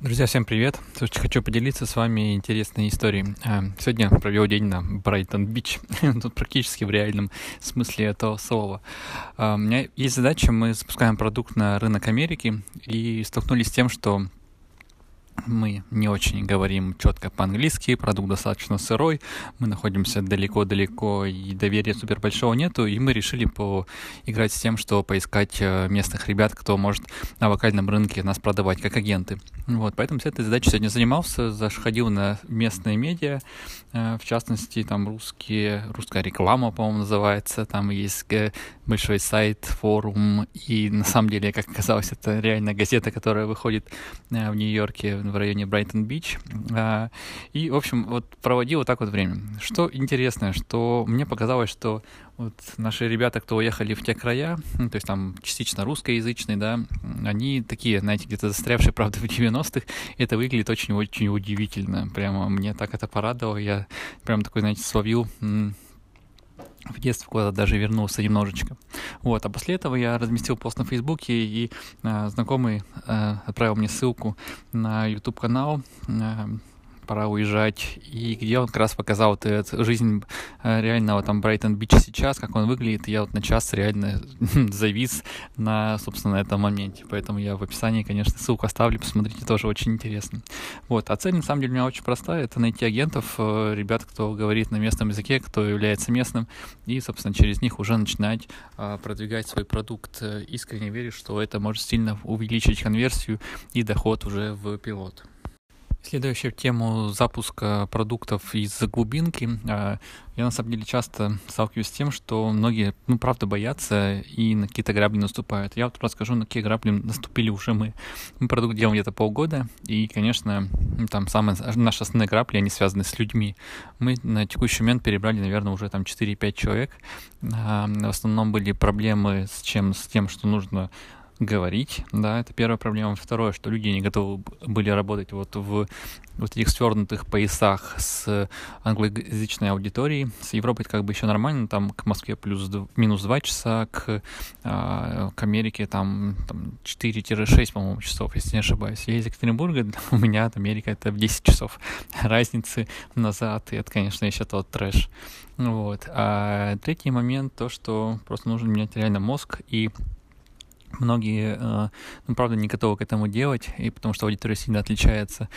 Друзья, всем привет! Слушайте, хочу поделиться с вами интересной историей. А, сегодня провел день на Брайтон-Бич, тут практически в реальном смысле этого слова. А, у меня есть задача, мы запускаем продукт на рынок Америки и столкнулись с тем, что мы не очень говорим четко по-английски, продукт достаточно сырой, мы находимся далеко-далеко и доверия супер большого нету, и мы решили поиграть с тем, что поискать э, местных ребят, кто может на локальном рынке нас продавать как агенты. Вот, поэтому с этой задачей сегодня занимался, заходил на местные медиа, э, в частности, там русские, русская реклама, по-моему, называется, там есть большой сайт, форум, и на самом деле, как оказалось, это реально газета, которая выходит э, в Нью-Йорке в районе Брайтон-Бич. А, и, в общем, вот проводил вот так вот время. Что интересно, что мне показалось, что вот наши ребята, кто уехали в те края, ну, то есть там частично русскоязычные, да, они такие, знаете, где-то застрявшие, правда, в 90-х, это выглядит очень-очень удивительно. Прямо мне так это порадовало. Я прям такой, знаете, словил в детстве куда-то даже вернулся немножечко. Вот, а после этого я разместил пост на Фейсбуке, и э, знакомый э, отправил мне ссылку на YouTube-канал, э, пора уезжать, и где он как раз показал вот эту жизнь э, реального там Брайтон Бич сейчас, как он выглядит, я вот на час реально завис на, собственно, на этом моменте, поэтому я в описании, конечно, ссылку оставлю, посмотрите, тоже очень интересно. Вот, а цель, на самом деле, у меня очень простая, это найти агентов, э, ребят, кто говорит на местном языке, кто является местным, и, собственно, через них уже начинать а, продвигать свой продукт. Искренне верю, что это может сильно увеличить конверсию и доход уже в пилот. Следующая тему запуска продуктов из глубинки. А, я на самом деле часто сталкиваюсь с тем, что многие, ну, правда, боятся и на какие-то грабли наступают. Я вот расскажу, на какие грабли наступили уже мы. Мы продукт делаем где-то полгода, и, конечно, там самые наши основные грабли, они связаны с людьми. Мы на текущий момент перебрали, наверное, уже там 4-5 человек. А, в основном были проблемы с чем? С тем, что нужно говорить, да, это первая проблема. Второе, что люди не готовы были работать вот в вот этих свернутых поясах с англоязычной аудиторией. С Европой как бы еще нормально, там к Москве плюс минус 2 часа, к, э, к Америке там, там 4-6, по-моему, часов, если не ошибаюсь. Я из Екатеринбурга, у меня от Америка это в 10 часов разницы назад, и это, конечно, еще тот трэш. Вот. А третий момент, то, что просто нужно менять реально мозг и Многие, э, ну, правда, не готовы к этому делать, и потому что аудитория сильно отличается.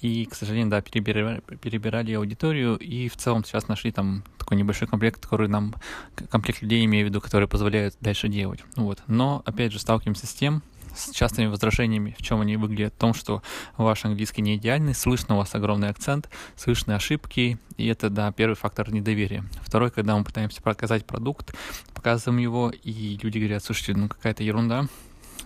И, к сожалению, да, перебирали, перебирали аудиторию, и в целом сейчас нашли там такой небольшой комплект, который нам, комплект людей, имею в виду, которые позволяют дальше делать. Вот. Но, опять же, сталкиваемся с тем, с частыми возражениями, в чем они выглядят, в том, что ваш английский не идеальный, слышно у вас огромный акцент, слышны ошибки, и это, да, первый фактор недоверия. Второй, когда мы пытаемся показать продукт, показываем его, и люди говорят, слушайте, ну какая-то ерунда,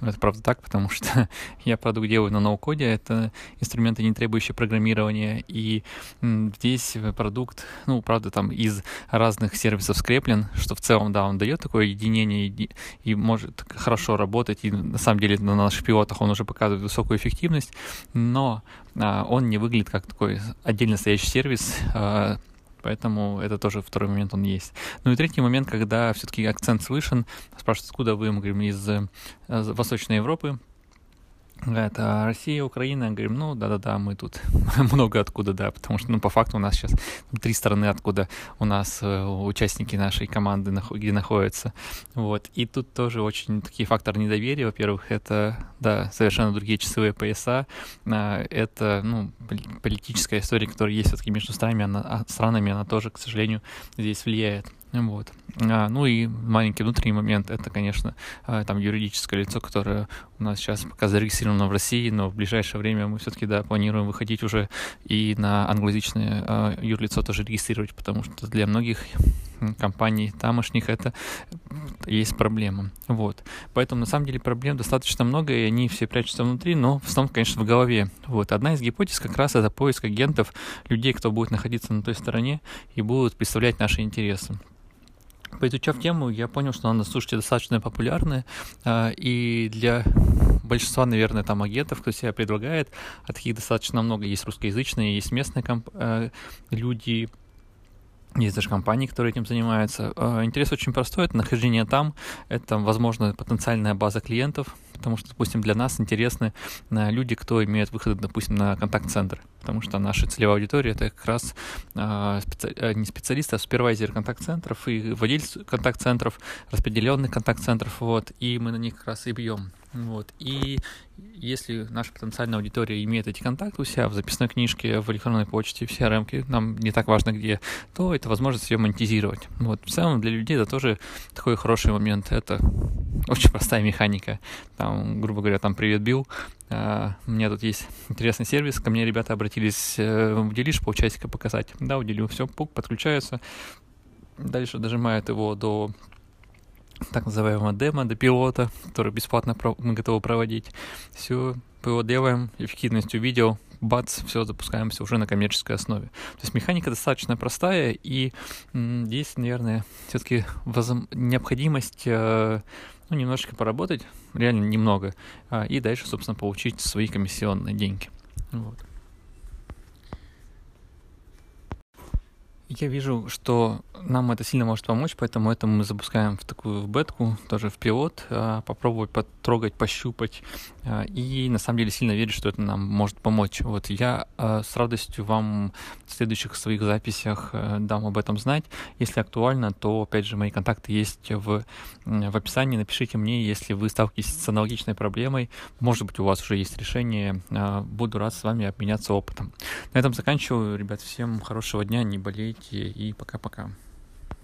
это правда так, потому что я продукт делаю на ноу-коде, это инструменты, не требующие программирования, и здесь продукт, ну, правда, там из разных сервисов скреплен, что в целом, да, он дает такое единение и, и может хорошо работать, и на самом деле на наших пилотах он уже показывает высокую эффективность, но а, он не выглядит как такой отдельно стоящий сервис, а, Поэтому это тоже второй момент он есть. Ну и третий момент, когда все-таки акцент слышен, спрашивают, откуда вы, мы говорим, из э, Восточной Европы, это Россия, Украина, говорим, ну да-да-да, мы тут много откуда, да, потому что, ну, по факту у нас сейчас три страны, откуда у нас э, участники нашей команды где находятся, вот, и тут тоже очень такие факторы недоверия, во-первых, это, да, совершенно другие часовые пояса, а, это, ну, политическая история, которая есть все-таки между странами, она, а, странами, она тоже, к сожалению, здесь влияет, вот. А, ну и маленький внутренний момент, это, конечно, а, там юридическое лицо, которое у нас сейчас пока зарегистрировано в России, но в ближайшее время мы все-таки, да, планируем выходить уже и на англоязычное а, юрлицо тоже регистрировать, потому что для многих компаний тамошних это есть проблема. Вот. Поэтому, на самом деле, проблем достаточно много, и они все прячутся внутри, но в основном, конечно, в голове. Вот. Одна из гипотез как раз это поиск агентов, людей, кто будет находиться на той стороне и будут представлять наши интересы. Поизучав тему, я понял, что она, слушайте, достаточно популярная, и для большинства, наверное, там агентов, кто себя предлагает, а таких достаточно много, есть русскоязычные, есть местные комп- э, люди, есть даже компании, которые этим занимаются. А, интерес очень простой, это нахождение там, это, возможно, потенциальная база клиентов, потому что, допустим, для нас интересны а, люди, кто имеет выход, допустим, на контакт-центр, потому что наша целевая аудитория — это как раз а, не специалисты, а супервайзеры контакт-центров и владельцы контакт-центров, распределенных контакт-центров, вот, и мы на них как раз и бьем. Вот. И если наша потенциальная аудитория имеет эти контакты у себя в записной книжке, в электронной почте, в CRM, нам не так важно где, то это возможность ее монетизировать. Вот. В целом для людей это тоже такой хороший момент. Это очень простая механика. Там, грубо говоря, там «Привет, Билл», Uh, у меня тут есть интересный сервис, ко мне ребята обратились, uh, уделишь полчасика показать? Да, уделю, все, пук, подключаются, дальше дожимают его до так называемого демо до пилота, который бесплатно мы готовы проводить. Все, его делаем, эффективность увидел, бац, все, запускаемся уже на коммерческой основе. То есть механика достаточно простая, и есть, наверное, все-таки воз... необходимость э, ну, немножечко поработать, реально немного, а, и дальше, собственно, получить свои комиссионные деньги. Вот. Я вижу, что нам это сильно может помочь, поэтому это мы запускаем в такую бетку, тоже в пилот, а, попробовать потрогать, пощупать. А, и на самом деле сильно верю, что это нам может помочь. Вот я а, с радостью вам в следующих своих записях дам об этом знать. Если актуально, то, опять же, мои контакты есть в, в описании. Напишите мне, если вы сталкиваетесь с аналогичной проблемой. Может быть, у вас уже есть решение. Буду рад с вами обменяться опытом. На этом заканчиваю. Ребят, всем хорошего дня, не болейте и пока-пока.